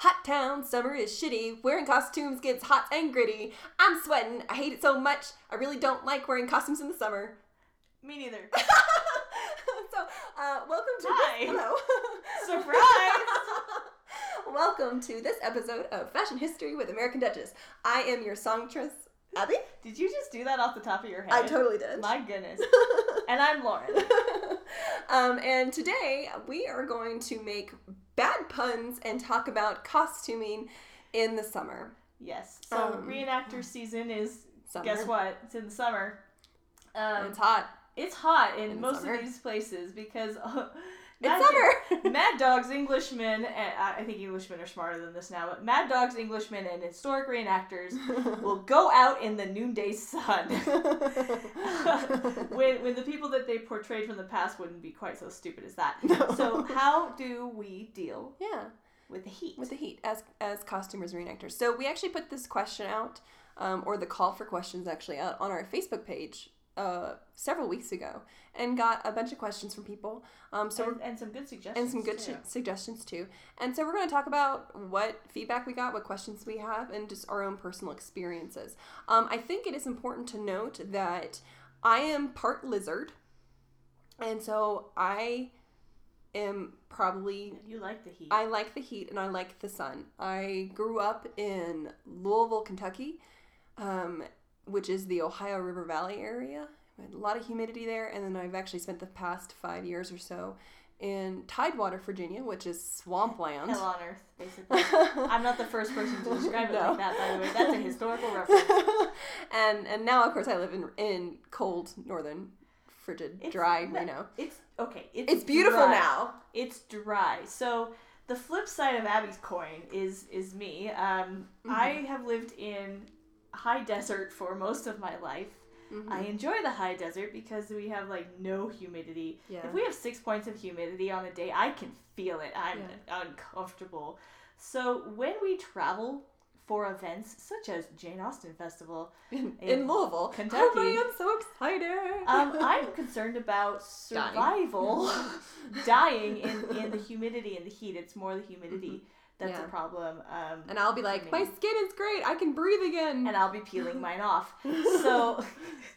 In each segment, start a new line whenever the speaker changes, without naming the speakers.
Hot town, summer is shitty. Wearing costumes gets hot and gritty. I'm sweating. I hate it so much. I really don't like wearing costumes in the summer.
Me neither.
so, uh, welcome to
Hi.
this. Hello.
Surprise!
welcome to this episode of Fashion History with American Duchess. I am your songstress, Abby.
Did you just do that off the top of your head?
I totally did.
My goodness. And I'm Lauren.
um, and today we are going to make bad puns and talk about costuming in the summer.
Yes. So
Um,
reenactor season is
Summer.
guess what? It's in the summer. Um,
it's hot.
it's hot in,
in
most
summer.
of these places because uh,
It's
Mad
summer.
Mad Dogs, Englishmen, and I I think Englishmen are smarter than this now, but Mad Dogs, Englishmen, and historic reenactors will go out in the noonday sun. when, when the people that they portrayed from the past wouldn't be quite so stupid as that.
No.
So, how do we deal
yeah,
with the heat?
with the heat as as costumers and reenactors. So we actually put this question out, um, or the call for questions actually out on our Facebook page uh, several weeks ago, and got a bunch of questions from people. Um, so
and, and some good suggestions.
and some good
too.
sh- suggestions too. And so we're going to talk about what feedback we got, what questions we have, and just our own personal experiences. Um, I think it is important to note that I am part lizard, and so I am probably
You like the heat.
I like the heat and I like the sun. I grew up in Louisville, Kentucky, um, which is the Ohio River Valley area. A lot of humidity there, and then I've actually spent the past five years or so in Tidewater, Virginia, which is swampland.
Hell on earth, basically. I'm not the first person to describe it
No.
like that, by the way. That's a historical reference.
and and now, of course, I live in in cold northern, frigid,
It's
dry Reno.
It's okay. It's,
It's beautiful
dry.
now.
It's dry. So the flip side of Abby's coin is is me. Um,
Mm-hmm.
I have lived in high desert for most of my life.
Mhm.
I enjoy the high desert because we have like no humidity.
Yeah.
If we have six points of humidity on a day, I can feel it. I'm uncomfortable. So when we travel for events such as Jane Austen Festival,
in,
in
in Louisville,
Kentucky.
Oh, I'm so excited.
um, I'm concerned about survival, dying in, in the humidity and the heat. It's more the humidity that's
Mm-hmm. Yeah.
a problem. Um,
and I'll be like, my skin is great. I can breathe again.
and I'll be peeling mine off. So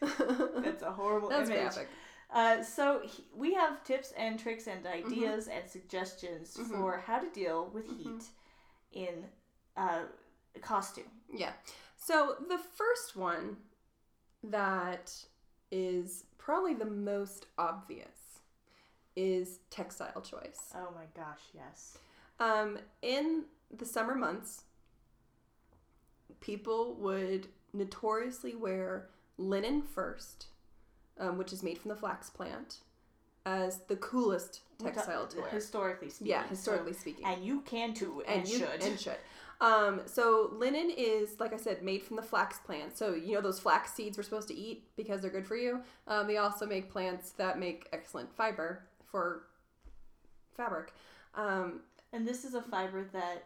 that's a horrible
That's
image.
graphic.
Uh, so he, we have tips and tricks and
Mm-hmm.
ideas and suggestions
Mhm.
for how to deal with
Mhm.
heat in uh, costume.
Yeah. So the first one that is probably the most obvious is textile choice.
Oh my gosh, yes.
Um, in the summer months, people would notoriously wear linen first, um, which is made from the flax plant, as the coolest textile to wear.
Historically speaking.
Yeah, historically speaking.
And you can too, and,
you
should.
and should. Um, so linen is, like I said, made from the flax plant. So you know those flax seeds we're supposed to eat because they're good for you. Um, they also make plants that make excellent fiber for fabric. Um,
And this is a fiber that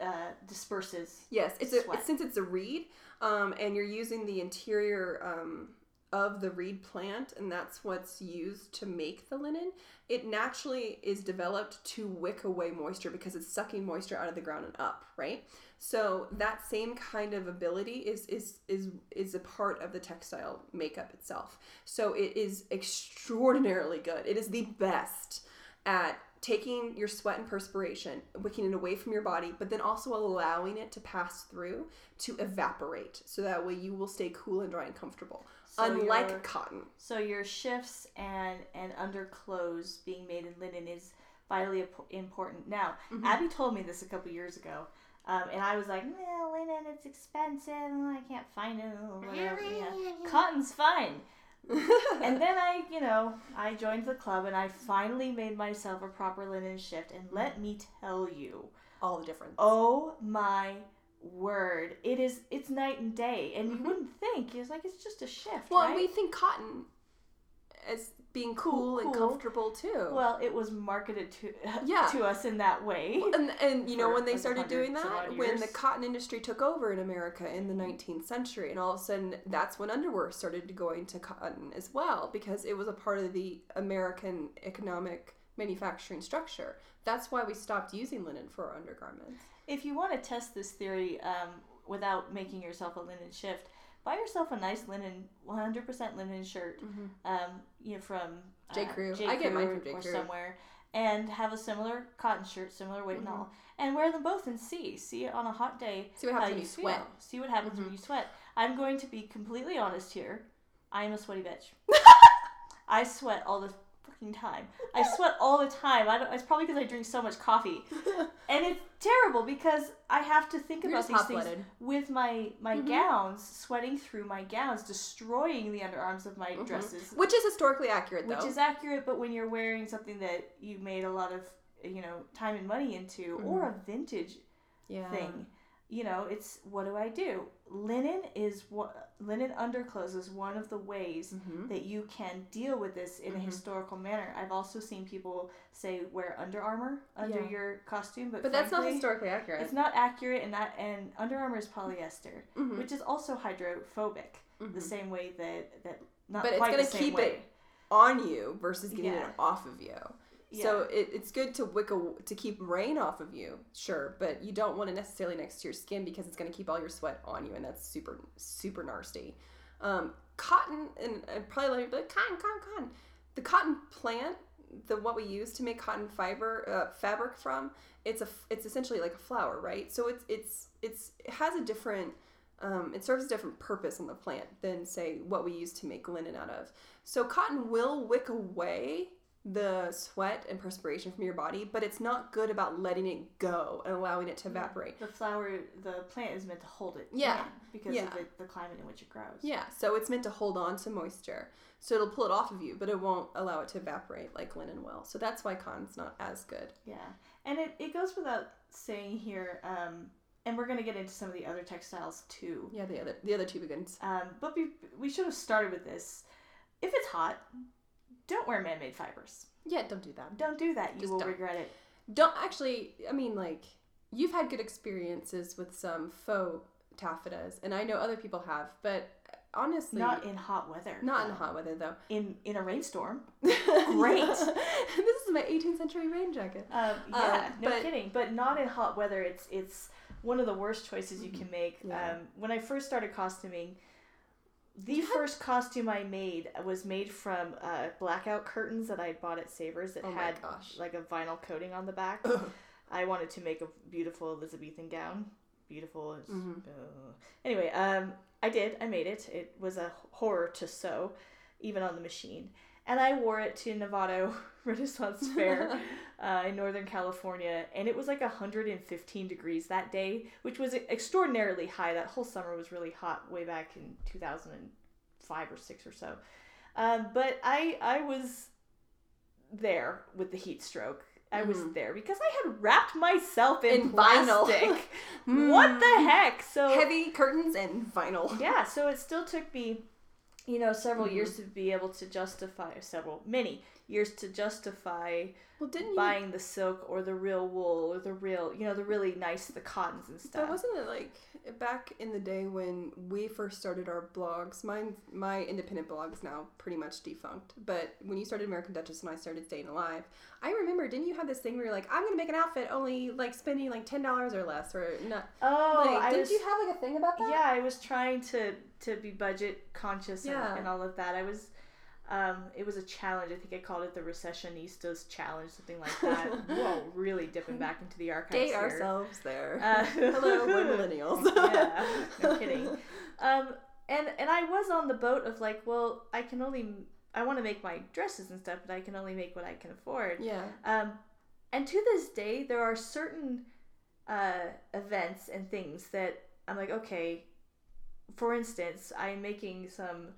uh, disperses.
yes, it's a it's, since it's a reed, um, and you're using the interior um, of the reed plant, and that's what's used to make the linen. It naturally is developed to wick away moisture because it's sucking moisture out of the ground and up, right? So that same kind of ability is is is is a part of the textile makeup itself. So it is extraordinarily good. It is the best at taking your sweat and perspiration, wicking it away from your body, but then also allowing it to pass through to evaporate. So that way you will stay cool and dry and comfortable.
So
Unlike
your-
cotton.
So your shifts and and underclothes being made in linen is vitally important. Now,
Mm-hmm.
Abby told me this a couple years ago, um, and I was like, "Well, linen, it's expensive. I can't find it whatever." Yeah. Cotton's fine. And then I, you know, I joined the club and I finally made myself a proper linen shift. And let me tell you,
All the difference.
oh my word, it is it's night and day. And you mm-hmm. wouldn't think it's like it's just a shift,
Well,
right?
we think cotton as being cool,
Cool,
and
cool.
comfortable too.
Well, it was marketed to
Yeah.
to us in that way.
and and you know when they started doing that when the cotton industry took over in america in the 19th century and all of a sudden that's when underwear started going to cotton as well because it was a part of the american economic manufacturing structure. That's why we stopped using linen for our undergarments.
If you want to test this theory um, without making yourself a linen shift, buy yourself a nice linen, 100% linen shirt,
Mm-hmm.
um, you know, from uh,
J. Crew.
J.
I get mine from J. Crew.
or somewhere, and have a similar cotton shirt, similar weight
Mhm.
and all, and wear them both and see. See it on a hot day
See what happens when
you
you sweat.
feel. See what happens
Mhm.
when you sweat. I'm going to be completely honest here. I am a sweaty bitch. I sweat all the fucking time. I sweat all the time. I don't, it's probably because I drink so much coffee, and it's terrible because I have to think
You're
about these things
blooded.
with my my
Mhm.
gowns, sweating through my gowns, destroying the underarms of my
Mhm.
dresses,
Which is historically accurate, though.
which is accurate. But when you're wearing something that you made a lot of you know time and money into, or a vintage
yeah.
thing. You know, it's what do I do? Linen is what linen underclothes is one of the ways
Mhm.
that you can deal with this in a
Mhm.
historical manner. I've also seen people say wear Under Armour under
Yeah.
your costume, but
But that's not historically accurate.
It's not accurate, and that and Under Armour is polyester,
Mhm.
which is also hydrophobic, the
Mhm.
same way that that not
But it's
the same
keep
way.
it on you versus getting
Yeah.
it off of you. So it, it's good to wick a, to keep rain off of you, sure, but you don't want it necessarily next to your skin because it's going to keep all your sweat on you, and that's super super nasty. Um, cotton and, and probably like but cotton, cotton, cotton. The cotton plant, the what we use to make cotton fiber uh, fabric from, it's a it's essentially like a flower, right? So it's it's it's it has a different um, it serves a different purpose on the plant than say what we use to make linen out of. So cotton will wick away the sweat and perspiration from your body, but it's not good about letting it go and allowing it to evaporate.
The flower, the plant is meant to hold it.
Yeah.
because
Yeah.
of the, the climate in which it grows.
Yeah, so it's meant to hold on to moisture. So it'll pull it off of you, but it won't allow it to evaporate like linen will. So that's why cotton's not as good.
Yeah, and it, it goes without saying here, um, and we're gonna get into some of the other textiles too.
Yeah, the other the other two big ones.
Um, but we, we should have started with this. If it's hot, don't wear man-made fibers.
Yeah, don't do that.
Don't do that. You
Just
will
don't.
regret it.
Don't actually. I mean, like you've had good experiences with some faux taffetas, and I know other people have, but honestly,
Not in hot weather.
not in hot weather though.
In in a rainstorm.
Great. this is my 18th century rain jacket.
Um, yeah,
Uh,
no
but-
kidding. But not in hot weather. It's it's one of the worst choices you can make.
Mm-hmm. Yeah.
Um, when I first started costuming, the first costume I made was made from uh, blackout curtains that I bought at Savers that
Oh
had
gosh.
like a vinyl coating on the back.
Ugh.
I wanted to make a beautiful Elizabethan gown. Beautiful.
Mhm.
uh, Anyway, um, I did. I made it. It was a horror to sew, even on the machine. And I wore it to Novato Renaissance Fair uh, in Northern California, and it was like 115 degrees that day, which was extraordinarily high. That whole summer was really hot, way back in 2005 or six or so. Um, but I I was there with the heat stroke. I was
Mhm.
there because I had wrapped myself in,
In vinyl.
what the
Mm.
heck? So
Heavy curtains and vinyl.
yeah, so it still took me, you know, several
Mhm.
years to be able to justify several many years to justify
Well, didn't you?
buying the silk or the real wool or the real, you know, the really nice the cottons and
But
stuff.
wasn't it like back in the day when we first started our blogs? Mine, my independent blog is now pretty much defunct. But when you started American Duchess and I started Staying Alive, I remember. Didn't you have this thing where you're like, I'm gonna make an outfit only like spending like ten dollars or less or not?
oh,
like,
I
didn't
was,
you have like a thing about that?
yeah, I was trying to to be budget conscious and, and all of that. I was. Um, it was a challenge. I think I called it the Recessionistas Challenge, something like that. Whoa, really dipping back into the archives
Date
here.
ourselves there.
Uh,
Hello, we're millennials.
yeah, no kidding. Um, and and I was on the boat of like, well, I can only I want to make my dresses and stuff, but I can only make what I can afford.
Yeah.
Um, and to this day, there are certain uh, events and things that I'm like, okay. For instance, I'm making some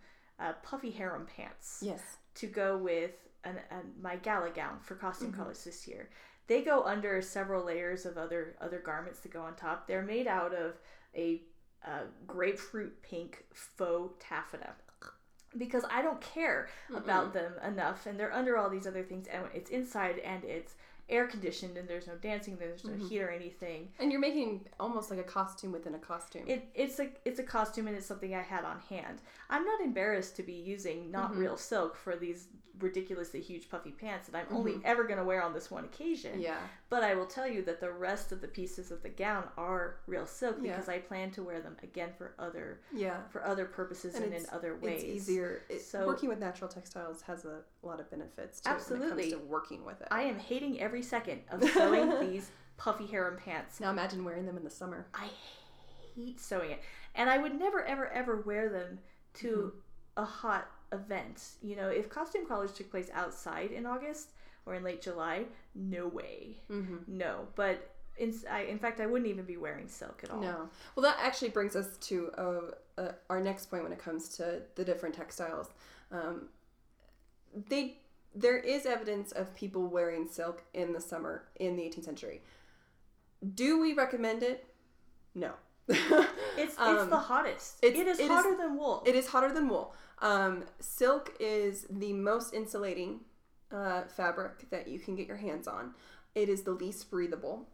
uh, puffy harem pants
Yes.
to go with an, an, my gala gown for costume
Mhm.
colors this year. They go under several layers of other other garments that go on top. They're made out of a uh, grapefruit pink faux taffeta because I don't care about them enough, and they're under all these other things, and it's inside and it's air conditioned and there's no dancing, there's no
Mhm.
heat or anything.
And you're making almost like a costume within a costume.
It, it's a it's a costume and it's something I had on hand. I'm not embarrassed to be using not
Mhm.
real silk for these ridiculously huge puffy pants that I'm only ever going to wear on this one occasion.
Mm-hmm. yeah.
But I will tell you that the rest of the pieces of the gown are real silk
Yeah.
because I plan to wear them again for other
Yeah.
for other purposes and, in other ways.
It's easier. It,
So-
working with natural textiles has a lot of benefits it
Absolutely.
comes to working with it.
I am hating every second of sewing these puffy harem pants.
now imagine wearing them in the summer.
I hate sewing it. And I would never, ever, ever wear them to
Mm-hmm.
a hot event. You know, if Costume College took place outside in August or in late July, no way.
Mm-hmm.
No. But in, I, in fact, I wouldn't even be wearing silk at all.
No. Well, that actually brings us to uh, uh, our next point when it comes to the different textiles. Um, they there is evidence of people wearing silk in the summer in the 18th century. Do we recommend it? No.
It's, it's
Um,
the hottest.
it's-
it is
it is-
hotter than wool.
It is hotter than wool. Um, silk is the most insulating uh, fabric that you can get your hands on. It is the least breathable.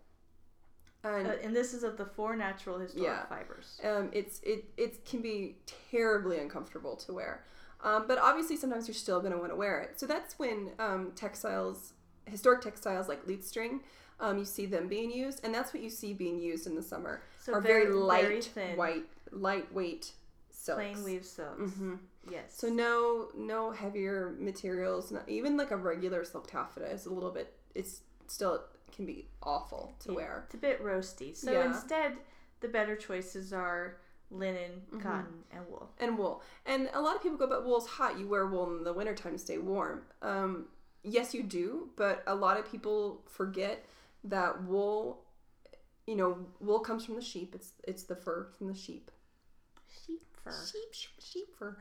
And
Uh, and this is of the four natural historic
Yeah.
fibers.
um, it's it it can be terribly uncomfortable to wear. Um, but obviously, sometimes you're still going to want to wear it. So that's when um, textiles, historic textiles like lute string, um, you see them being used, and that's what you see being used in the summer.
So
are very,
very-
light,
very thin.
white, lightweight silks.
Plain weave silks.
hmm
Yes.
So no no heavier materials. Not, even like a regular silk taffeta is a little bit. It's still can be awful to
Yeah,
wear.
It's a bit roasty. So
Yeah.
instead, the better choices are linen,
Mhm.
cotton, and wool.
and wool. And a lot of people go, but wool's hot. You wear wool in the wintertime to stay warm. Um, yes, you do, but a lot of people forget that wool, you know, wool comes from the sheep. It's it's the fur from the sheep.
Sheep fur.
Sheep, sheep, sheep fur.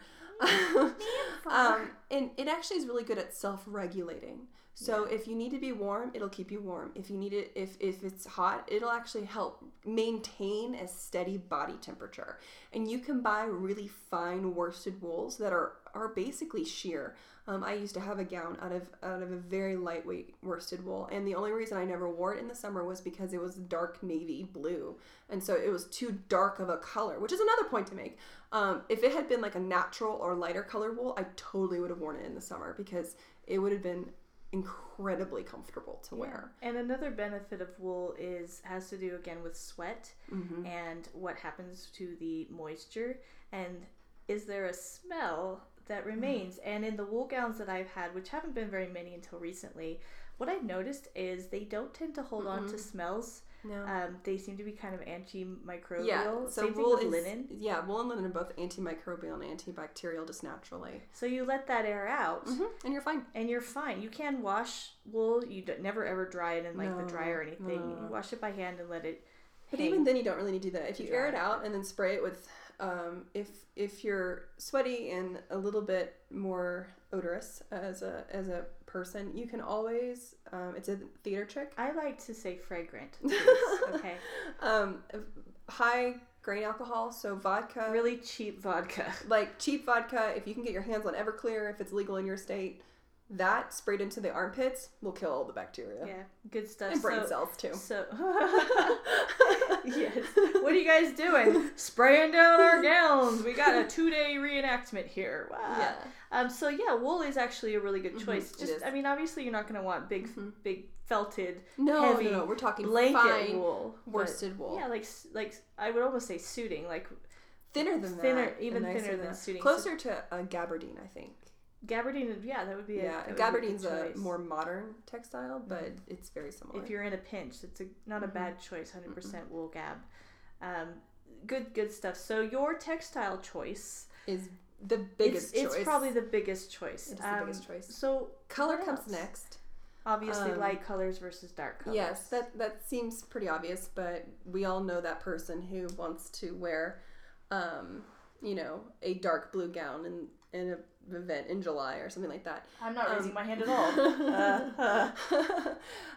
um, and it actually is really good at self-regulating. So if you need to be warm, it'll keep you warm. If you need it, if if it's hot, it'll actually help maintain a steady body temperature. And you can buy really fine worsted wools that are are basically sheer. Um, I used to have a gown out of out of a very lightweight worsted wool, and the only reason I never wore it in the summer was because it was dark navy blue, and so it was too dark of a color. Which is another point to make. Um, if it had been like a natural or lighter color wool, I totally would have worn it in the summer because it would have been incredibly comfortable to wear.
And another benefit of wool is has to do again with sweat
Mm-hmm.
and what happens to the moisture. And is there a smell that remains? And in the wool gowns that I've had which haven't been very many until recently what I've noticed is they don't tend to hold on to smells
No.
um, they seem to be kind of antimicrobial
yeah. So
same
wool
thing with
is
linen
yeah, wool and linen are both antimicrobial and antibacterial just naturally,
so you let that air out
hmm and you're fine.
and you're fine. You can wash wool. You d- never ever dry it in like the dryer or anything.
no.
You wash it by hand and let it.
But even then, you don't really need to do that. If you air it out and then spray it with, um, if if you're sweaty and a little bit more odorous as a as a person, you can always. Um, it's a theater trick.
I like to say fragrant. okay,
Um, high grain alcohol, so vodka,
really cheap vodka.
like cheap vodka. If you can get your hands on Everclear, if it's legal in your state, that sprayed into the armpits will kill all the bacteria
Yeah, good stuff.
and brain
so,
cells too.
So, yes. What are you guys doing? Spraying down our gowns. We got a two-day reenactment here. Wow.
Yeah.
Um. So yeah, wool is actually a really good
Mhm,
choice.
it
Just,
is.
I mean, obviously, you're not going to want big,
Mhm.
big felted
No,
Heavy
no, no, we're talking
blanket
fine
wool,
worsted wool.
Yeah, like like I would almost say suiting, like
thinner than
Thinner-
that,
even thinner than suiting.
Closer to a gabardine, I think.
Gabardine. Yeah, that would be a,
yeah,
be
gabardine's
a,
a, more modern textile, but it's very similar.
If you're in a pinch, it's a not a
Mhm.
bad choice. Hundred percent wool gab. Um, good good stuff. So your textile choice
is the biggest
it's,
choice.
It's probably the biggest choice.
It is the
Um,
biggest choice.
So
color comes
else?
next.
Obviously,
Um,
light colors versus dark colors.
Yes, that that seems pretty obvious, but we all know that person who wants to wear, um, you know, a dark blue gown in in an event in July or something like that.
I'm not
Um,
raising my hand at all. Uh, uh,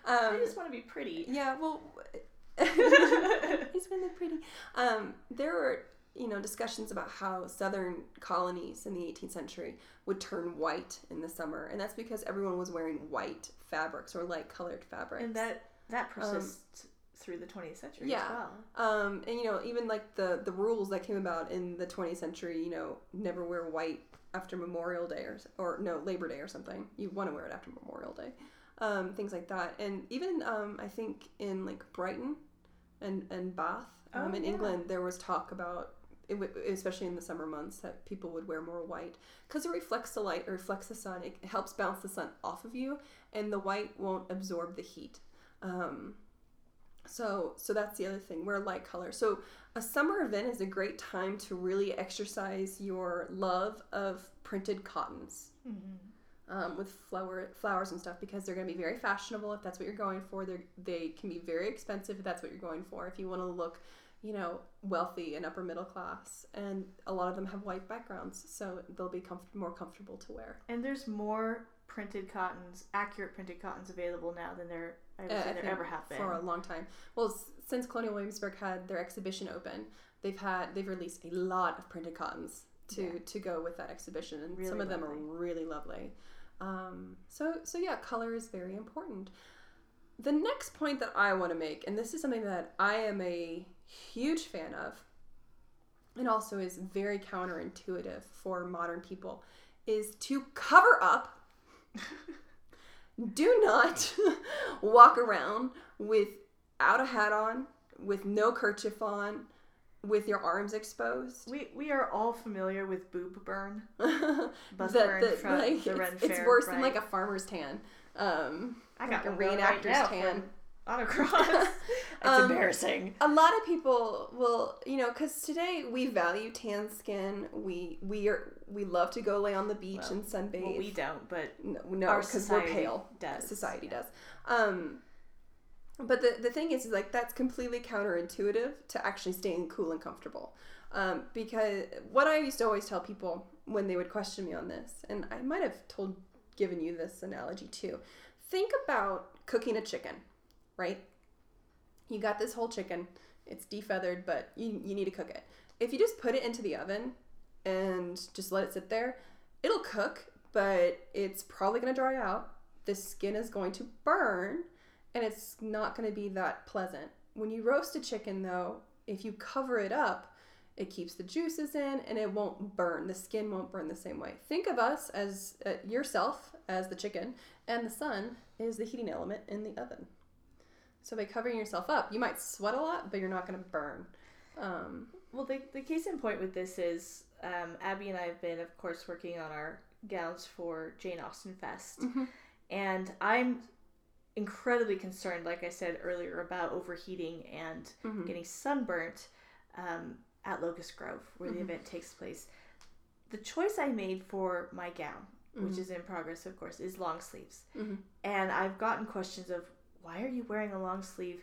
I
um,
just want to be pretty.
yeah, well, he's really pretty. Um, there were, you know discussions about how southern colonies in the 18th century would turn white in the summer, and that's because everyone was wearing white fabrics or light colored fabrics.
And that that persists um, through the 20th century
yeah.
well.
Um, and you know, even like the the rules that came about in the 20th century, you know, never wear white after Memorial Day or or no Labor Day or something. You want to wear it after Memorial Day. Um, things like that, and even um, I think in like Brighton and and Bath um, oh, in yeah. England, there was talk about it, especially in the summer months, that people would wear more white because it reflects the light, or reflects the sun. It helps bounce the sun off of you, and the white won't absorb the heat. Um, so, so that's the other thing. Wear light color. So, a summer event is a great time to really exercise your love of printed cottons. Mm-hmm. Um, with flower flowers and stuff because they're going to be very fashionable if that's what you're going for. They they can be very expensive if that's what you're going for. If you want to look you know, wealthy and upper middle class, and a lot of them have white backgrounds, so they'll be comf- more comfortable to wear.
And there's more printed cottons, accurate printed cottons available now than there I would uh, say there ever have been
for a long time. Well, s- since Colonial Williamsburg had their exhibition open, they've had they've released a lot of printed cottons to yeah. to go with that exhibition, and really some of lovely. them are really lovely. Um, so so yeah, color is very important. The next point that I want to make, and this is something that I am a huge fan of, and also is very counterintuitive for modern people, is to cover up. Do not walk around without a hat on, with no kerchief on, with your arms exposed.
We we are all familiar with boob burn. The, burn
the, from like, the Ren it's, it's worse right? than like a farmer's tan. Um,
I got like a reenactor's right tan autocross. it's um, embarrassing.
A lot of people will, you know, because today we value tan skin. We we are we love to go lay on the beach well, and sunbathe.
Well, we don't, but
no, because we're pale.
Does
society yeah. does? Um, but the the thing is, is like that's completely counterintuitive to actually staying cool and comfortable. Um, because what I used to always tell people when they would question me on this, and I might have told given you this analogy too. Think about cooking a chicken right? You got this whole chicken. It's defeathered, but you, you need to cook it. If you just put it into the oven and just let it sit there, it'll cook, but it's probably going to dry out. The skin is going to burn, and it's not going to be that pleasant. When you roast a chicken, though, if you cover it up, it keeps the juices in and it won't burn. The skin won't burn the same way. Think of us as uh, yourself as the chicken, and the sun is the heating element in the oven. So by covering yourself up, you might sweat a lot, but you're not going to burn. Um,
well, the, the case in point with this is um, Abby and I have been, of course, working on our gowns for Jane Austen Fest. Mm-hmm. And I'm incredibly concerned, like I said earlier, about overheating and mm-hmm. getting sunburnt um, at Locust Grove, where mm-hmm. the event takes place. The choice I made for my gown, which mm-hmm. is in progress, of course, is long sleeves. Mm-hmm. And I've gotten questions of why are you wearing a long sleeve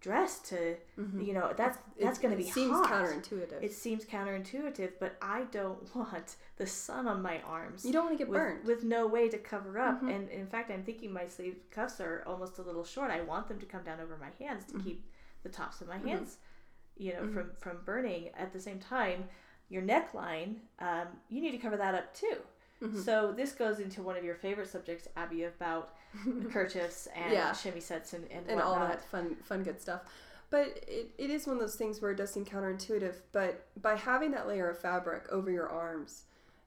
dress to mm-hmm. you know that's that's going to be it
seems
hot.
counterintuitive
it seems counterintuitive but i don't want the sun on my arms
you don't want to get
with,
burned
with no way to cover up mm-hmm. and in fact i'm thinking my sleeve cuffs are almost a little short i want them to come down over my hands to mm-hmm. keep the tops of my mm-hmm. hands you know mm-hmm. from from burning at the same time your neckline um, you need to cover that up too Mm-hmm. So this goes into one of your favorite subjects, Abby, about kerchiefs and yeah. chemisettes and and,
and all that fun fun good stuff. But it, it is one of those things where it does seem counterintuitive. But by having that layer of fabric over your arms,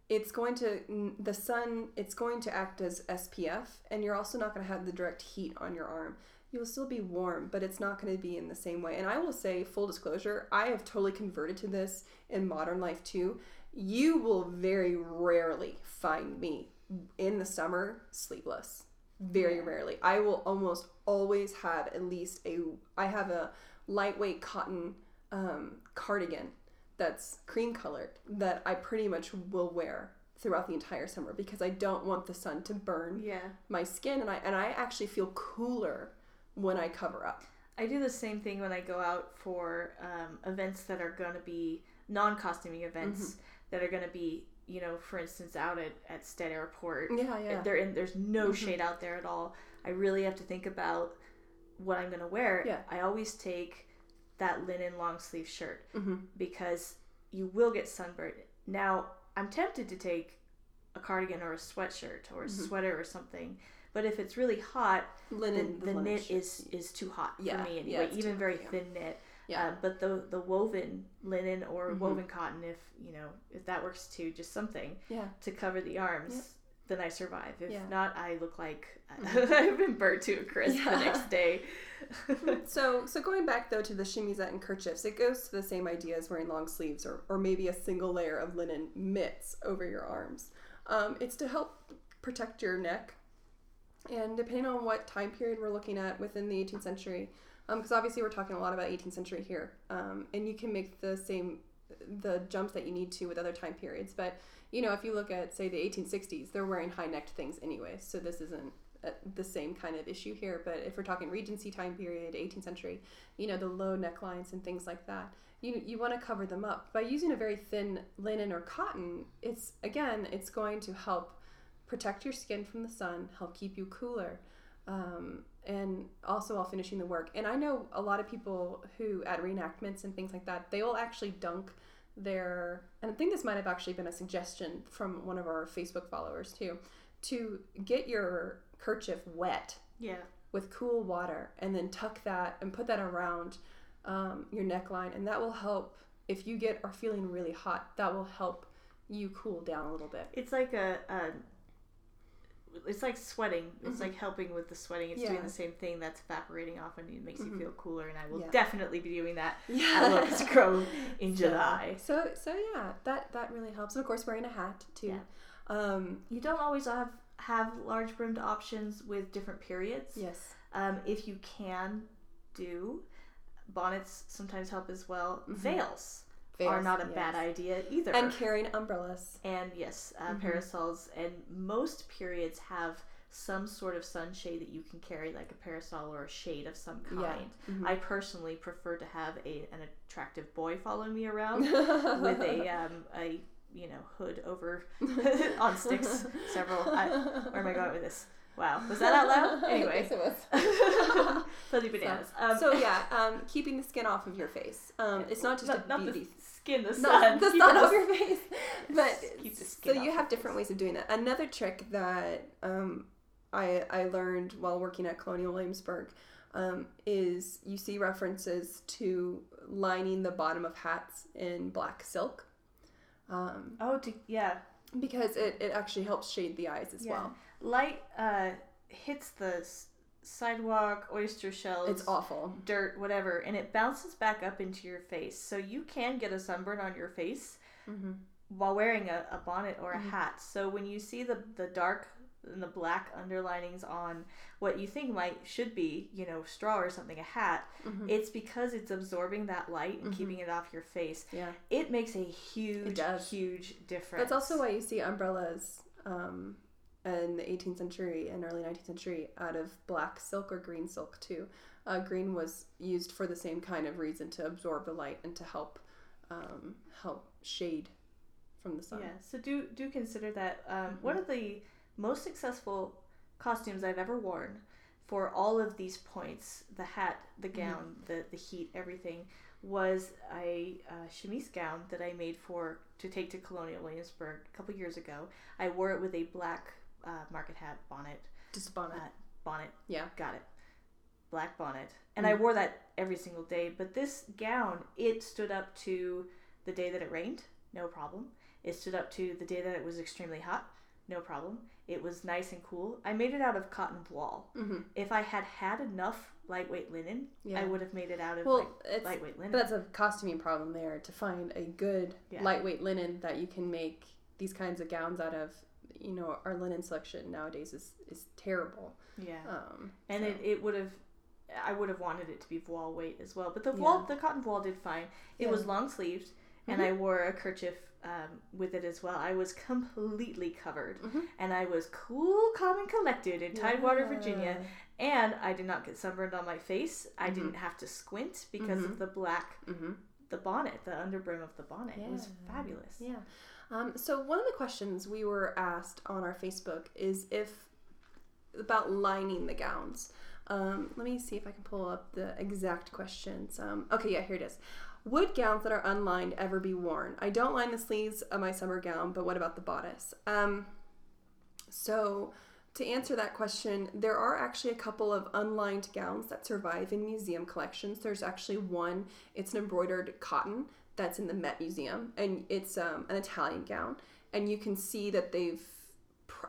it's going to the sun. It's going to act as SPF, and you're also not going to have the direct heat on your arm. You will still be warm, but it's not going to be in the same way. And I will say, full disclosure, I have totally converted to this in modern life too you will very rarely find me in the summer sleepless. Very yeah. rarely. I will almost always have at least a I have a lightweight cotton um, cardigan that's cream colored that I pretty much will wear throughout the entire summer because I don't want the sun to burn
yeah.
my skin and I and I actually feel cooler when I cover up.
I do the same thing when I go out for um, events that are going to be non-costuming events. Mm-hmm that are going to be you know for instance out at, at Stead Airport
yeah yeah
they're in there's no mm-hmm. shade out there at all I really have to think about what I'm going to wear
yeah
I always take that linen long sleeve shirt
mm-hmm.
because you will get sunburned. Now, I'm tempted to take a cardigan or a sweatshirt or a
Mhm.
sweater or something, but if it's really hot,
Linen.
the, the
linen
knit
should-
is is too hot
Yeah,
for me
yeah,
anyway.
it's
even very
hot, yeah.
thin knit.
Yeah.
Uh, but the the woven linen or
Mhm.
woven cotton, if you know if that works too, just something
yeah.
to cover the arms,
Yep.
then I survive. If
Yeah.
not, I look like
Mhm.
I've been burnt to a crisp the next day.
So, so going back though to the chemisette and kerchiefs, it goes to the same idea as wearing long sleeves or, or maybe a single layer of linen mitts over your arms. Um, it's to help protect your neck, and depending on what time period we're looking at within the 18th century, because obviously we're talking a lot about 18th century here, um, and you can make the same the jumps that you need to with other time periods. But you know, if you look at say the 1860s, they're wearing high necked things anyway, so this isn't uh, the same kind of issue here. But if we're talking Regency time period, 18th century, you know, the low necklines and things like that, you you want to cover them up by using a very thin linen or cotton. It's again, it's going to help protect your skin from the sun, help keep you cooler. Um, and also while finishing the work. And I know a lot of people who at reenactments and things like that, they will actually dunk their and I think this might have actually been a suggestion from one of our Facebook followers too, to get your kerchief wet
yeah.
with cool water and then tuck that and put that around um, your neckline and that will help if you get are feeling really hot that will help you cool down a little bit
It's like a, a it's like sweating. It's
Mhm.
like helping with the sweating. It's
Yeah.
doing the same thing that's evaporating off and it makes
Mhm.
you feel cooler. And I will
Yeah.
definitely be doing that at
yeah
Locust Grove in
So-
July.
so so yeah that that really helps and of course wearing a hat too um
You don't always have have large brimmed options with different periods.
yes
Um, if you can do bonnets, sometimes help as well.
Mhm.
Veils, are not a
yes.
bad idea either.
and carrying umbrellas
And yes, uh,
Mhm.
parasols. And most periods have some sort of sunshade that you can carry, like a parasol or a shade of some
Yeah.
kind.
Mhm.
I personally prefer to have a an attractive boy follow me around with a um, a you know hood over on sticks. Several. I, where am I going with this? Wow, was that out loud? Anyway,
Yes, it was.
fuzzy bananas. Um,
so yeah, um, keeping the skin off of your face. Um, it's not just
not,
a
not the
beauty.
Skin, the sun.
Not the sun off your face, but
the
so you have different
face.
ways of doing that. Another trick that um, I I learned while working at Colonial Williamsburg um, is you see references to lining the bottom of hats in black silk. Um,
Oh, to, yeah.
because it, it actually helps shade the eyes as
Yeah.
well.
Light uh, hits the sidewalk, oyster shells,
It's awful.
dirt, whatever, and it bounces back up into your face. So you can get a sunburn on your face
Mm-hmm.
while wearing a, a bonnet or a
Mhm.
hat. So when you see the, the dark and the black underlinings on what you think might should be, you know, straw or something, a hat,
Mm-hmm.
it's because it's absorbing that light and
Mhm.
keeping it off your face.
Yeah.
It makes a huge, huge difference.
That's also why you see umbrellas um, in the 18th century and early 19th century out of black silk or green silk too. Uh, green was used for the same kind of reason to absorb the light and to help um, help shade from the sun.
Yeah, so do do consider that um, one of the most successful costumes I've ever worn for all of these points the hat, the gown, the, the heat, everything was a uh, chemise gown that I made for to take to Colonial Williamsburg a couple years ago. I wore it with a black uh, market hat bonnet.
Just bonnet.
Uh, bonnet,
yeah.
got it. Black bonnet. And I wore that every single day. But this gown, it stood up to the day that it rained, no problem. It stood up to the day that it was extremely hot, no problem. It was nice and cool. I made it out of cotton voile.
Mm-hmm.
If I had had enough lightweight linen,
Yeah.
I would have made it out of
Well,
lightweight linen.
but that's a costuming problem there to find a good
Yeah.
lightweight linen that you can make these kinds of gowns out of. You know, our linen selection nowadays is is terrible.
yeah.
Um,
and
so-
it, it would have I would have wanted it to be voile weight as well. But the voile the cotton voile did fine. It
Yeah.
was long sleeved and I wore a kerchief um, with it as well. I was completely covered
Mhm.
and I was cool, calm, and collected in Tidewater,
Yeah.
Virginia. And I did not get sunburned on my face. I
Mhm.
didn't have to squint because of
Mhm.
the black,
Mm-hmm.
the bonnet, the underbrim of the bonnet. It was fabulous.
Yeah. Um, so one of the questions we were asked on our Facebook is if about lining the gowns. Um, let me see if I can pull up the exact questions. Um, okay, yeah, here it is. Would gowns that are unlined ever be worn? I don't line the sleeves of my summer gown, but what about the bodice? Um, so, to answer that question, there are actually a couple of unlined gowns that survive in museum collections. There's actually one, it's an embroidered cotton that's in the Met Museum, and it's um, an Italian gown. And you can see that they've,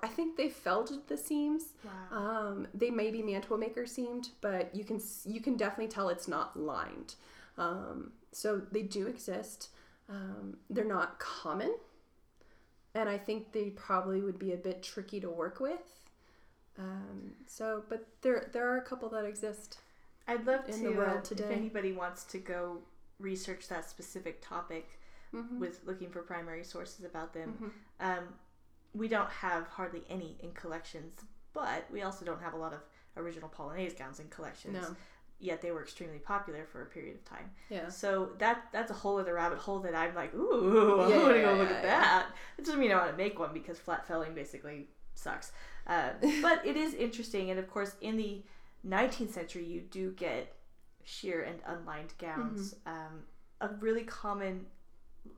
I think they felted the seams.
Wow.
Um, they may be mantua maker seamed, but you can you can definitely tell it's not lined. Um, so they do exist. Um, they're not common, and I think they probably would be a bit tricky to work with. Um, so, but there there are a couple that exist.
I'd love
in
to,
the world
uh,
today.
if anybody wants to go research that specific topic
Mhm.
with looking for primary sources about them.
Mhm.
Um, we don't have hardly any in collections, but we also don't have a lot of original Polonaise gowns in collections.
No.
Yet they were extremely popular for a period of time.
Yeah.
So that that's a whole other rabbit hole that I'm like, ooh, I
Yeah,
want to
yeah,
go look
yeah,
at
yeah.
that. It doesn't mean I want to make one because flat felling basically sucks. Uh, but it is interesting, and of course, in the 19th century, you do get sheer and unlined gowns.
Mm-hmm.
Um, a really common,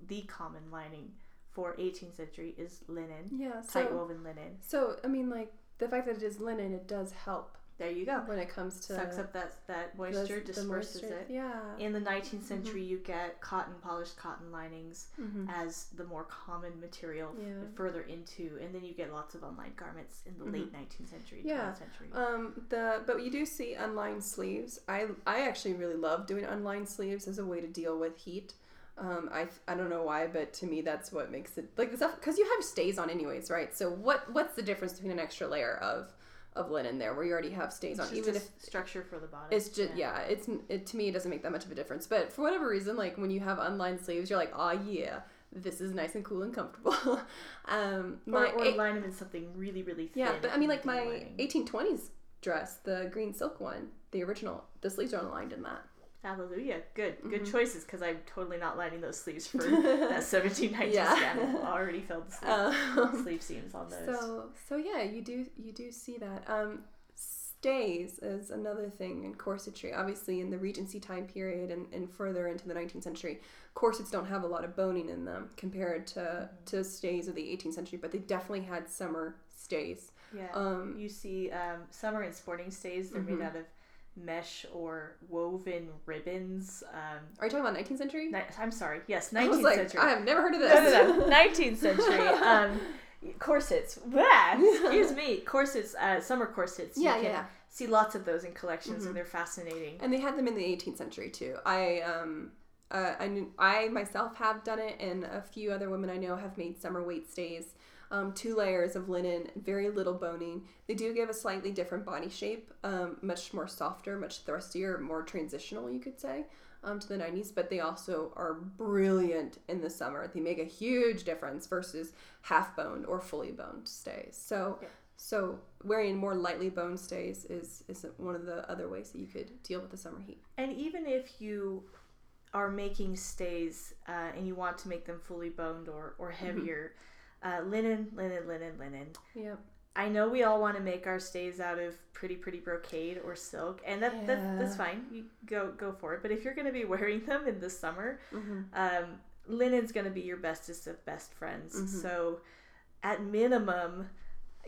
the common lining for 18th century is linen,
Yeah.
tight
So
woven linen.
so I mean, like the fact that it is linen, it does help
There you go.
when it comes to
Sucks up that that moisture,
the
disperses
moisture.
it.
Yeah.
In the 19th century, you get cotton, polished cotton linings
Mhm.
as the more common material f-
Yeah.
further into, and then you get lots of unlined garments in the late 19th century, 20th
Mm-hmm. Yeah.
century.
Um, the but you do see unlined sleeves. I I actually really love doing unlined sleeves as a way to deal with heat. Um, I I don't know why, but to me that's what makes it like the stuff because you have stays on anyways, right? So what what's the difference between an extra layer of of linen there where you already have stays on,
Just
even
a
if
structure for the bottom.
it's just yeah, it's it to me it doesn't make that much of a difference. But for whatever reason, like when you have unlined sleeves, you're like, oh yeah, this is nice and cool and comfortable. um,
Or,
my
or
eight-
line them in something really, really thin.
yeah, but I mean, like my
lining.
1820s dress, the green silk one, the original, the sleeves are unlined in that.
Hallelujah. Good. Good
Mhm.
choices because I'm totally not lining those sleeves for that 1790s
Yeah.
scan. I already filled the sleeve,
Um,
sleeve seams on those.
so so yeah, you do you do see that. Um, stays is another thing in corsetry. Obviously, in the Regency time period and, and further into the 19th century, corsets don't have a lot of boning in them compared to to stays of the 18th century, but they definitely had summer stays.
yeah.
Um,
you see um, summer and sporting stays, they're
Mhm.
made out of mesh or woven ribbons. Um,
are you talking about 19th century?
ni- I'm sorry. Yes, 19th
I like,
century.
I have never heard of
no,
this.
no, no. 19th century. Um, corsets. Blah, excuse me. Corsets. Uh, summer corsets. You
yeah,
can
yeah, yeah.
See lots of those in collections,
Mhm.
and they're fascinating.
And they had them in the 18th century too. I um uh, I knew, I myself have done it, and a few other women I know have made summer weight stays. Um, two layers of linen, very little boning. They do give a slightly different body shape, um, much more softer, much thrustier, more transitional, you could say, um, to the 90s. But they also are brilliant in the summer. They make a huge difference versus half boned or fully boned stays. So.
Yeah.
So wearing more lightly boned stays is is one of the other ways that you could deal with the summer heat.
And even if you are making stays uh, and you want to make them fully boned or, or
Mm-hmm.
Uh, linen, linen, linen, linen.
Yep.
I know we all want to make our stays out of pretty, pretty brocade or silk, and that, that that's fine. You go go for it. But if you're going to be wearing them in the summer,
Mm-hmm.
um, linen's going to be your bestest of best friends.
Mhm.
So, at minimum,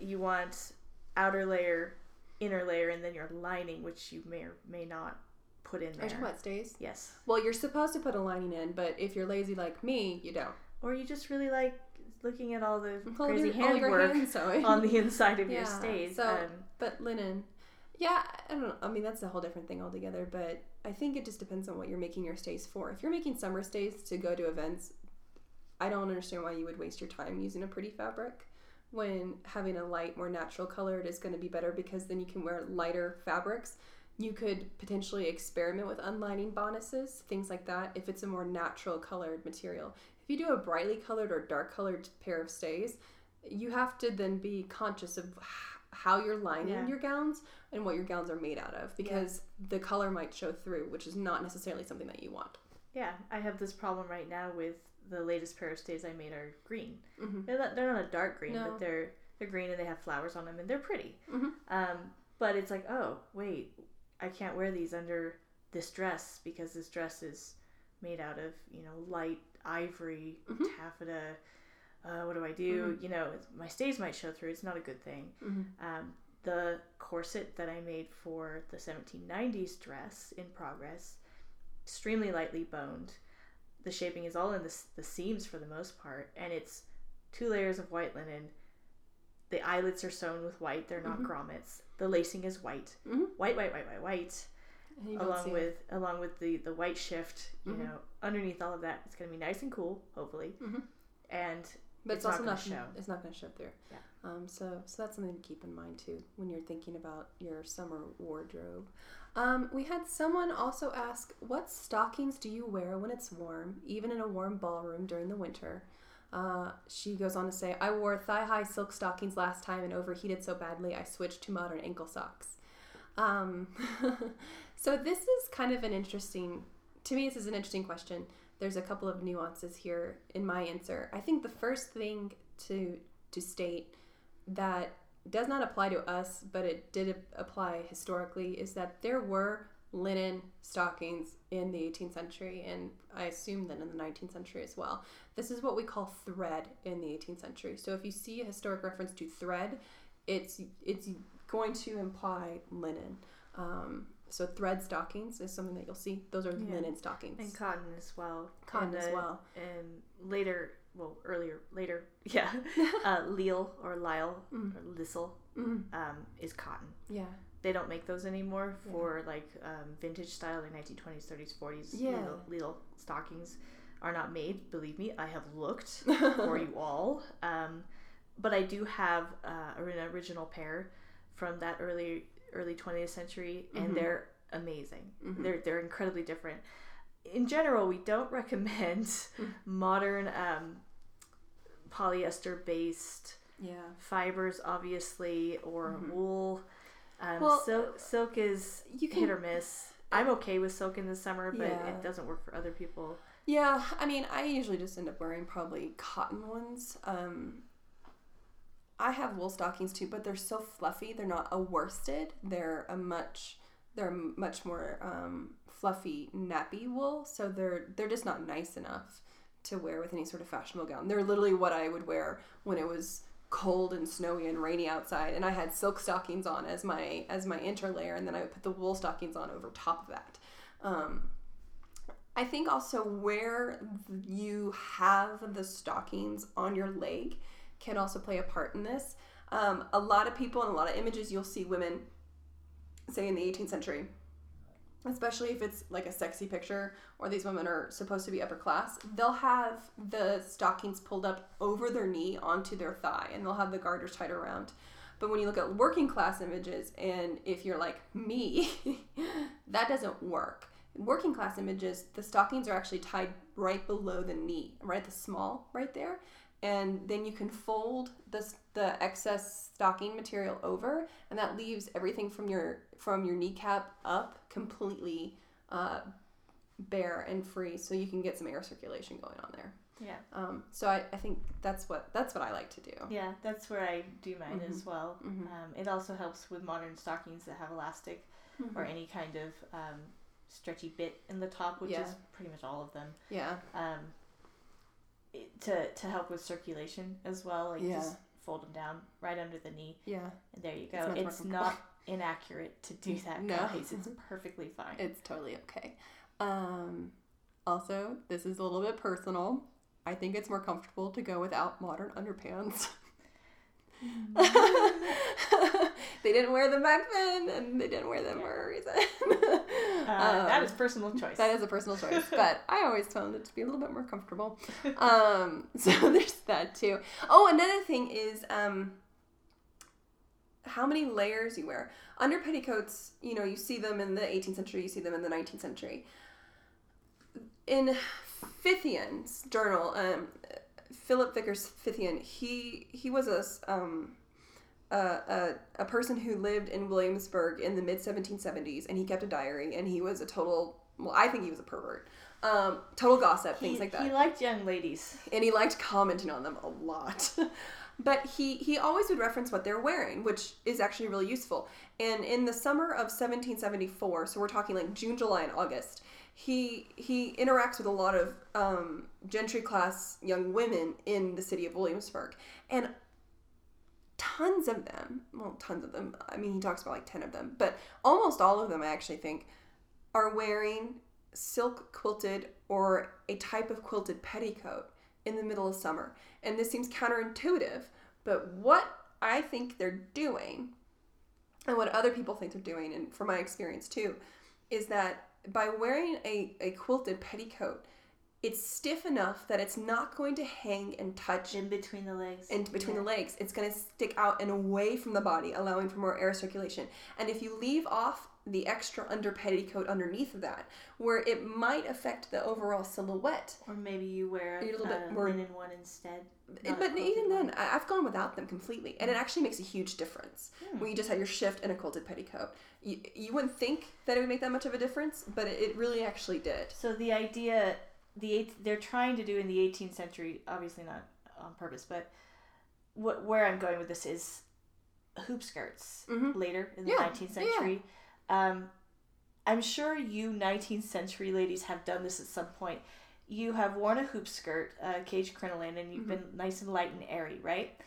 you want outer layer, inner layer, and then your lining, which you may or may not put in
Are you
there.
talking about stays?
Yes.
Well, you're supposed to put a lining in, but if you're lazy like me, you don't.
Or you just really like looking at all the
All
crazy
your,
handwork
hand
on the inside of your
Yeah,
stays.
so-
um,
but linen, yeah, I don't know. I mean, that's a whole different thing altogether. But I think it just depends on what you're making your stays for. If you're making summer stays to go to events, I don't understand why you would waste your time using a pretty fabric when having a light, more natural colored is going to be better because then you can wear lighter fabrics. You could potentially experiment with unlining bodices, things like that, if it's a more natural colored material. If you do a brightly colored or dark colored pair of stays, you have to then be conscious of how you're lining
Yeah.
your gowns and what your gowns are made out of because the color might show through, which is not necessarily something that you want.
yeah, I have this problem right now with the latest pair of stays I made are green.
Mhm.
They're not, they're not a dark green,
No.
but they're they're green and they have flowers on them and they're pretty.
Mhm.
Um, but it's like, oh wait, I can't wear these under this dress because this dress is made out of you know light ivory,
Mhm.
taffeta. Uh, what do I do?
Mhm.
You know, my stays might show through. It's not a good thing.
Mhm.
Um, the corset that I made for the 1790s dress in progress, extremely lightly boned. The shaping is all in the, the seams for the most part, and it's two layers of white linen. The eyelets are sewn with white; they're not
Mhm.
grommets. The lacing is white,
Mhm.
white, white, white, white, white.
And you don't
Along
see it.
with along with the the white shift, you
Mhm.
know, underneath all of that, it's gonna be nice and cool, hopefully,
Mhm.
and
but
it's
it's, also
not show.
It's not going to show through.
Yeah.
Um. So so that's something to keep in mind too when you're thinking about your summer wardrobe. Um. We had someone also ask, "What stockings do you wear when it's warm, even in a warm ballroom during the winter?" Uh, she goes on to say, "I wore thigh-high silk stockings last time and overheated so badly I switched to modern ankle socks." Um, so this is kind of an interesting. To me, this is an interesting question there's a couple of nuances here in my answer. I think the first thing to to state that does not apply to us, but it did apply historically, is that there were linen stockings in the 18th century, and I assume that in the 19th century as well. This is what we call thread in the 18th century. So if you see a historic reference to thread, it's it's going to imply linen. Um, so thread stockings is something that you'll see. Those are
Yeah.
linen stockings.
and cotton as well.
Cotton
and,
as well.
And later, well, earlier, later, yeah, uh, Leal or Lyle
Mm.
or Lissel
Mm,
um, is cotton.
yeah.
They don't make those anymore
Yeah.
for like um, vintage style, like 1920s, 30s, 40s.
Yeah.
Leal, Leal stockings are not made. Believe me, I have looked for you all. Um, but I do have uh, an original pair from that early early 20th century, and
Mhm.
they're amazing.
Mhm.
They're they're incredibly different. In general, we don't recommend modern um, polyester based
Yeah.
fibers, obviously, or
Mhm.
wool. Um,
Well,
silk silk is
You can
hit or miss. I'm okay with silk in the summer, but
Yeah.
it doesn't work for other people.
Yeah, I mean, I usually just end up wearing probably cotton ones. Um, I have wool stockings too, but they're so fluffy. They're not a worsted. They're a much, they're much more um, fluffy nappy wool. So they're they're just not nice enough to wear with any sort of fashionable gown. They're literally what I would wear when it was cold and snowy and rainy outside, and I had silk stockings on as my as my interlayer, and then I would put the wool stockings on over top of that. Um, I think also where you have the stockings on your leg can also play a part in this. Um, a lot of people and a lot of images you'll see women, say in the 18th century, especially if it's like a sexy picture or these women are supposed to be upper class, they'll have the stockings pulled up over their knee onto their thigh and they'll have the garters tied around. But when you look at working class images, and if you're like me, that doesn't work. In working class images, the stockings are actually tied right below the knee, right at the small, right there. And then you can fold the, the excess stocking material over, and that leaves everything from your from your kneecap up completely uh, bare and free, so you can get some air circulation going on there.
Yeah.
Um, so I, I think that's what that's what I like to do.
Yeah, that's where I do mine
Mhm.
as well.
Mhm.
Um, it also helps with modern stockings that have elastic or any kind of um, stretchy bit in the top, which
Yeah.
is pretty much all of them.
Yeah.
To to help with circulation as well, like
Yeah.
just fold them down right under the knee,
Yeah.
and there you go.
more
It's, not inaccurate to do that,
No.
guys. It's perfectly fine.
It's totally okay. Um, also, this is a little bit personal. I think it's more comfortable to go without modern underpants. they didn't wear them back then, and they didn't wear them for a reason.
uh, that
Um,
personal choice.
That is a personal choice, but I always found it to be a little bit more comfortable. Um, so there's that too. Oh, another thing is um, how many layers you wear. Under petticoats, you know, you see them in the 18th century, you see them in the 19th century. In Fithian's journal, um, Philip Vickers Fithian, he he was a um, a, a, a person who lived in Williamsburg in the mid 1770s, and he kept a diary, and he was a total. Well, I think he was a pervert. Um, total gossip, things
he,
like that
he liked young ladies.
and he liked commenting on them a lot. but he he always would reference what they're wearing, which is actually really useful. And in the summer of 1774, so we're talking like June, July, and August, he he interacts with a lot of um, gentry class young women in the city of Williamsburg, and tons of them, well, tons of them. I mean, he talks about like ten of them, but almost all of them, I actually think, are wearing silk quilted or a type of quilted petticoat in the middle of summer. And this seems counterintuitive, but what I think they're doing, and what other people think they're doing, and from my experience too, is that by wearing a, a quilted petticoat, it's stiff enough that it's not going to hang and touch
in between the legs.
in between the legs. It's going to stick out and away from the body, allowing for more air circulation. And if you leave off the extra under petticoat underneath of that, where it might affect the overall silhouette.
Or maybe you wear a,
little bit more-
linen one instead. a
but even
one.
then, I've gone without them completely, and it actually makes a huge difference.
Hmm.
When you just have your shift and a quilted petticoat, you, you wouldn't think that it would make that much of a difference, but it, it really actually did.
So the idea, the eight, they're trying to do in the 18th century, obviously not on purpose, but what where I'm going with this is hoop skirts
Mhm.
later in the
Yeah,
19th
century. yeah.
Um, I'm sure you 19th century ladies have done this at some point. You have worn a hoop skirt, uh, cage crinoline, and you've
Mhm.
been nice and light and airy, right?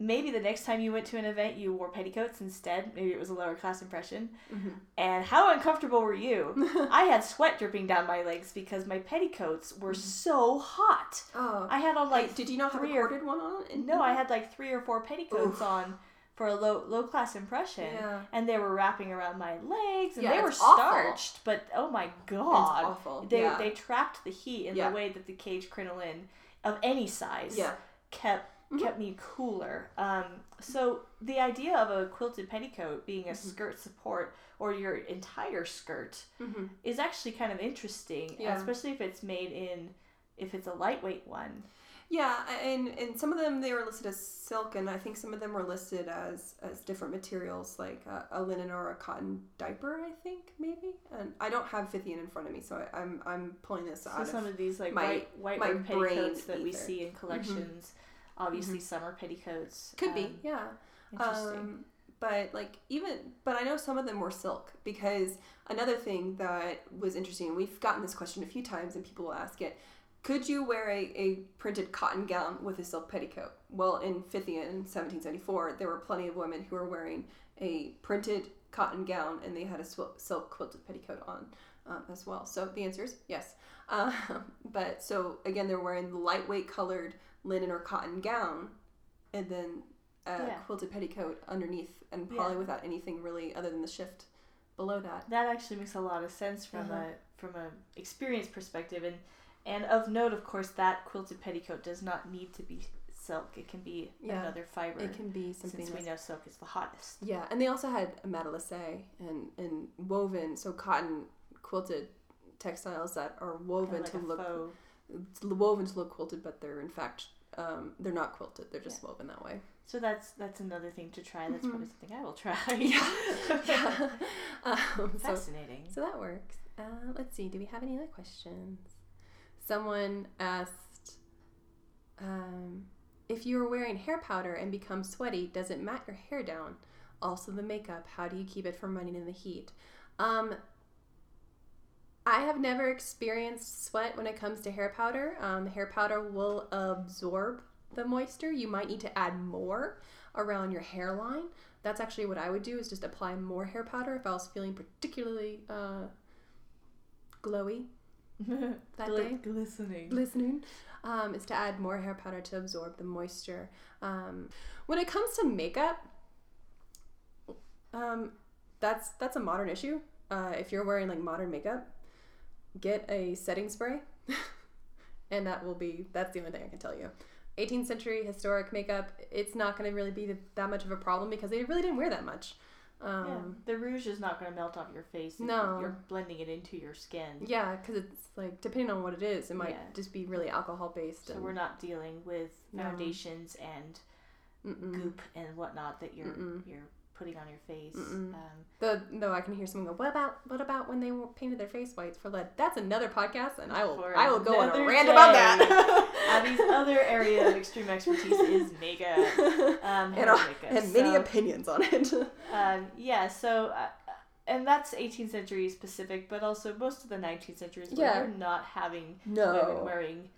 Maybe the next time you went to an event, you wore petticoats instead. Maybe it was a lower class impression.
Mhm.
And how uncomfortable were you? I had sweat dripping down my legs because my petticoats were so hot.
Oh,
I had on like
like, did you not have a
three or-
corded one on?
No, I had like three or four petticoats
Oof.
on for a low low class impression,
Yeah.
and they were wrapping around my legs, and
Yeah,
they were
it's awful.
starched. But oh my
It's
god,
awful.
they
yeah.
they trapped the heat in the way that the cage crinoline of any size kept
Mhm.
kept me cooler. Um, so the idea of a quilted petticoat being a
Mhm.
skirt support or your entire skirt
hmm
is actually kind of interesting, especially if it's made in if it's a lightweight one.
Yeah, and and some of them they were listed as silk, and I think some of them were listed as as different materials, like a, a linen or a cotton diaper. I think maybe, and I don't have Fithian in front of me, so I, I'm I'm pulling this out.
So
out
some
of.
of these like
my-
white white
my
petticoats that we see in collections, obviously summer petticoats.
Could be,
um,
yeah.
interesting.
Um, but like even, but I know some of them were silk because another thing that was interesting, we've gotten this question a few times, and people will ask it. Could you wear a, a printed cotton gown with a silk petticoat? Well, in Fithian in 1774, there were plenty of women who were wearing a printed cotton gown and they had a sw- silk quilted petticoat on um, as well. So the answer is yes. Um, but so again, they're wearing the lightweight colored linen or cotton gown and then a
Yeah.
quilted petticoat underneath and probably
Yeah.
without anything really other than the shift below that.
that actually makes a lot of sense from
Uh-huh.
a from a experience perspective, and and of note, of course, that quilted petticoat does not need to be silk. It can be
Yeah,
another fiber.
It can be something
since we know silk is the hottest.
Yeah, and they also had a matelassé and and woven, so cotton quilted textiles that are woven
Kinda
to
like a
look woven to look quilted, but they're in fact um, they're not quilted. They're just woven that way.
So that's that's another thing to try. That's
Mhm.
probably something I will try.
yeah. um, so
Fascinating.
so that works. Uh, let's see. Do we have any other questions? Someone asked, um, if you are wearing hair powder and become sweaty, does it mat your hair down? Also, the makeup. How do you keep it from running in the heat? Um, I have never experienced sweat when it comes to hair powder. Um, hair powder will absorb the moisture. You might need to add more around your hairline. That's actually what I would do is just apply more hair powder if I was feeling particularly uh, glowy that
Gli-
day.
glistening.
Glistening. Um, is to add more hair powder to absorb the moisture. Um, when it comes to makeup, um, that's that's a modern issue. Uh, if you're wearing like modern makeup, get a setting spray, and that will be that's the only thing I can tell you. 18th century historic makeup, it's not going to really be that much of a problem because they really didn't wear that much. Um,
yeah, the rouge is not going to melt off your face.
No.
you're blending it into your skin.
Yeah, because it's like depending on what it is, it might
Yeah.
just be really alcohol based.
So we're not dealing with
No.
foundations and
Mm-mm.
goop and whatnot that you're
Mm-mm.
you're putting on your face. Um,
The no, I can hear someone go. What about what about when they painted their face whites for lead? That's another podcast, and I will I will go on a rant about that.
Abby's other area of extreme expertise is makeup. Um,
and, uh,
makeup.
and many opinions on it.
Um, yeah, so uh, and that's 18th century specific, but also most of the 19th century is where
Yeah.
you're not having
No.
women wearing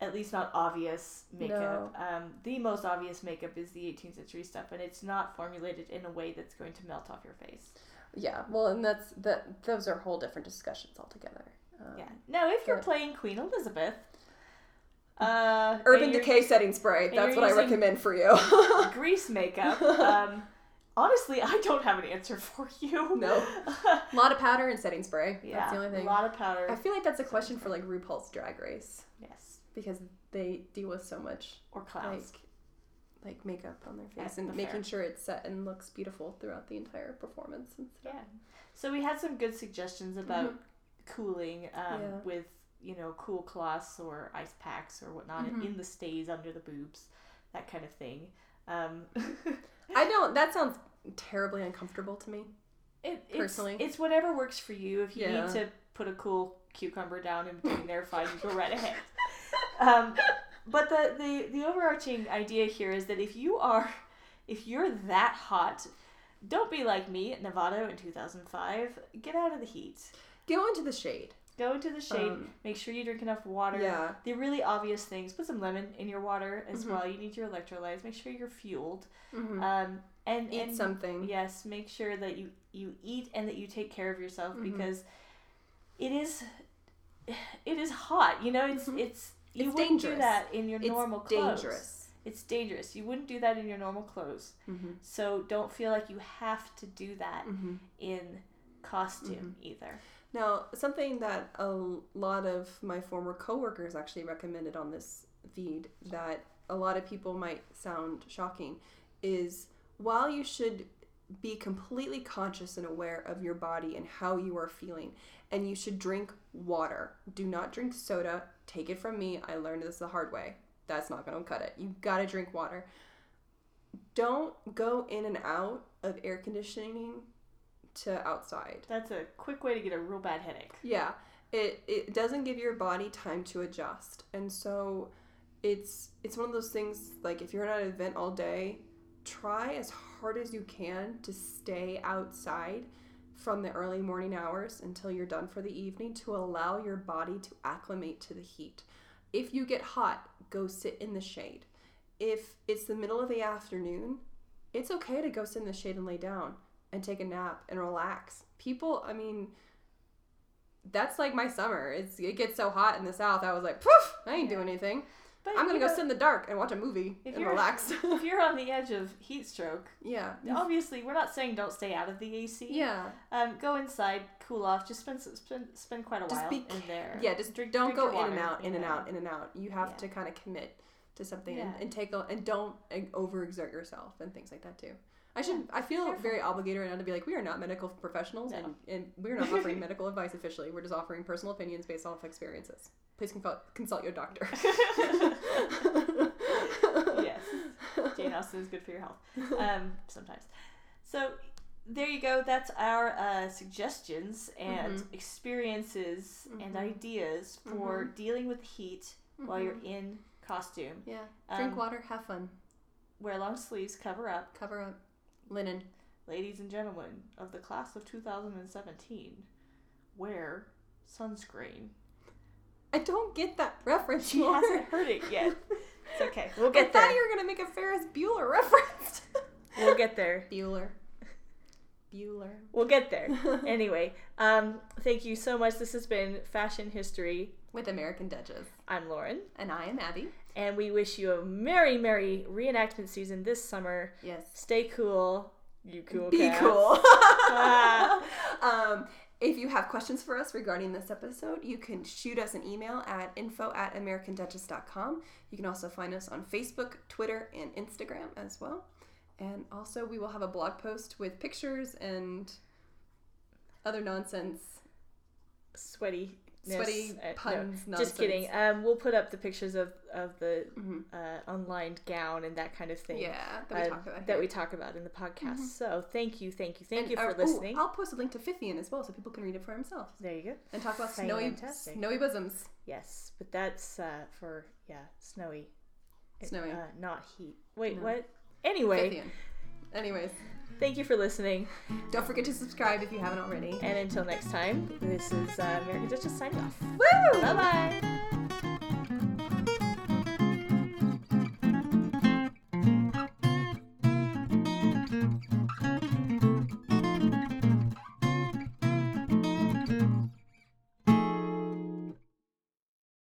at least not obvious makeup. Um, the most obvious makeup is the 18th century stuff, and it's not formulated in a way that's going to melt off your face.
Yeah, well, and that's that. Those are whole different discussions altogether. Um,
Yeah. Now, if you're playing Queen Elizabeth, uh,
Urban Decay setting spray. That's what I recommend for you.
grease makeup, um, honestly, I don't have an answer for you.
No. a lot of powder and setting spray.
yeah,
That's the only thing.
a lot of powder.
I feel like that's a question for like RuPaul's Drag Race
yes,
because they deal with so much
or
like
clowns.
like makeup on their face
At
and
the
making
fair.
sure it's set and looks beautiful throughout the entire performance and stuff.
Yeah. So we had some good suggestions about
Mhm.
cooling um,
Yeah.
with you know cool cloths or ice packs or whatnot
Mhm.
in the stays under the boobs, that kind of thing. Um,
I don't. That sounds terribly uncomfortable to me.
it, it's,
Personally.
it's whatever works for you. If you
Yeah.
need to put a cool cucumber down in between there, fine, you go right ahead. Um, but the, the the overarching idea here is that if you are if you're that hot, don't be like me at Nevada in 2005. Get out of the heat.
Go into the shade.
Go into the shade.
Um,
make sure you drink enough water.
Yeah.
The really obvious things. Put some lemon in your water as
Mhm.
well. You need your electrolytes. Make sure you're fueled.
Mhm.
Um, and
Eat
and
something.
Yes, make sure that you you eat and that you take care of yourself
Mhm.
because it is it is hot. You know, it's
Mhm.
it's you
It's
wouldn't do that in your
It's
normal clothes.
dangerous.
It's dangerous. You wouldn't do that in your normal clothes.
Mm-hmm.
So don't feel like you have to do that
Mm-hmm.
in costume either.
Now, something that a lot of my former coworkers actually recommended on this feed that a lot of people might sound shocking is while you should be completely conscious and aware of your body and how you are feeling, and you should drink water. Do not drink soda. Take it from me. I learned this the hard way. That's not going to cut it. You got to drink water. Don't go in and out of air conditioning to outside.
That's a quick way to get a real bad headache.
Yeah, it it doesn't give your body time to adjust, and so it's it's one of those things like if you're at an event all day, try as hard as you can to stay outside from the early morning hours until you're done for the evening to allow your body to acclimate to the heat. If you get hot, go sit in the shade. If it's the middle of the afternoon, it's okay to go sit in the shade and lay down and take a nap and relax. People, I mean, that's like my summer. It's it gets so hot in the south. I was like, poof, I ain't
Yeah.
doing anything.
But
I'm gonna go
know,
sit in the dark and watch a movie and relax.
if you're on the edge of heat stroke,
yeah,
obviously we're not saying don't stay out of the AC.
yeah,
Um, go inside, cool off. Just spend spend spend quite a
Just
while
be
in there.
yeah. Just
Drink-
don't
drink
go in and out, in and
know.
out, in and out. You have
Yeah.
to kind of commit to something
Yeah.
and, and take a, and don't overexert yourself and things like that too. I should. I feel
careful.
very obligated right now to be like, we are not medical professionals, and, and we're not offering medical advice officially. We're just offering personal opinions based off experiences. Please consult, consult your doctor.
yes, Jane Austen is good for your health. Um, sometimes. So there you go. That's our uh, suggestions and
Mhm.
experiences and
Mhm.
ideas for dealing with heat while you're in costume.
Yeah. Drink
Um,
water, have fun,
Wear long sleeves, cover up.
cover up, linen.
Ladies and gentlemen of the class of 2017, wear sunscreen.
I don't get that reference.
She
Lauren.
hasn't heard it yet. It's okay. We'll get there.
I thought you were gonna make a Ferris Bueller reference.
We'll get there.
Bueller. Bueller.
We'll get there. Anyway, um, thank you so much. This has been Fashion History.
With American Duchess.
I'm Lauren,
And I am Abby.
And we wish you a merry, merry reenactment season this summer.
Yes.
Stay cool, you cool
Be
cats.
cool. um, if you have questions for us regarding this episode, you can shoot us an email at info at americanduchess.com. You can also find us on Facebook, Twitter, and Instagram as well. And also, we will have a blog post with pictures and other nonsense,
Sweaty.
Sweaty puns.
uh, Just kidding. Um, we'll put up the pictures of, of the
hmm
uh, unlined gown and that kind of thing.
Yeah, that we
um,
talk about.
that we talk about in the podcast.
Mhm.
So thank you, thank you, thank
And,
you for
uh, ooh,
listening.
I'll post a link to Fithian as well, so people can read it for themselves
there you go.
and talk about snowy,
Fantastic.
snowy bosoms.
Yes, but that's uh, for yeah, snowy,
Snowy.
uh, not heat. Wait,
No.
what? Anyway,
Fithian. Anyways,
Thank you for listening.
don't forget to subscribe if you haven't already.
And until next time, this is uh, American Duchess signing off.
Woo!
Bye bye.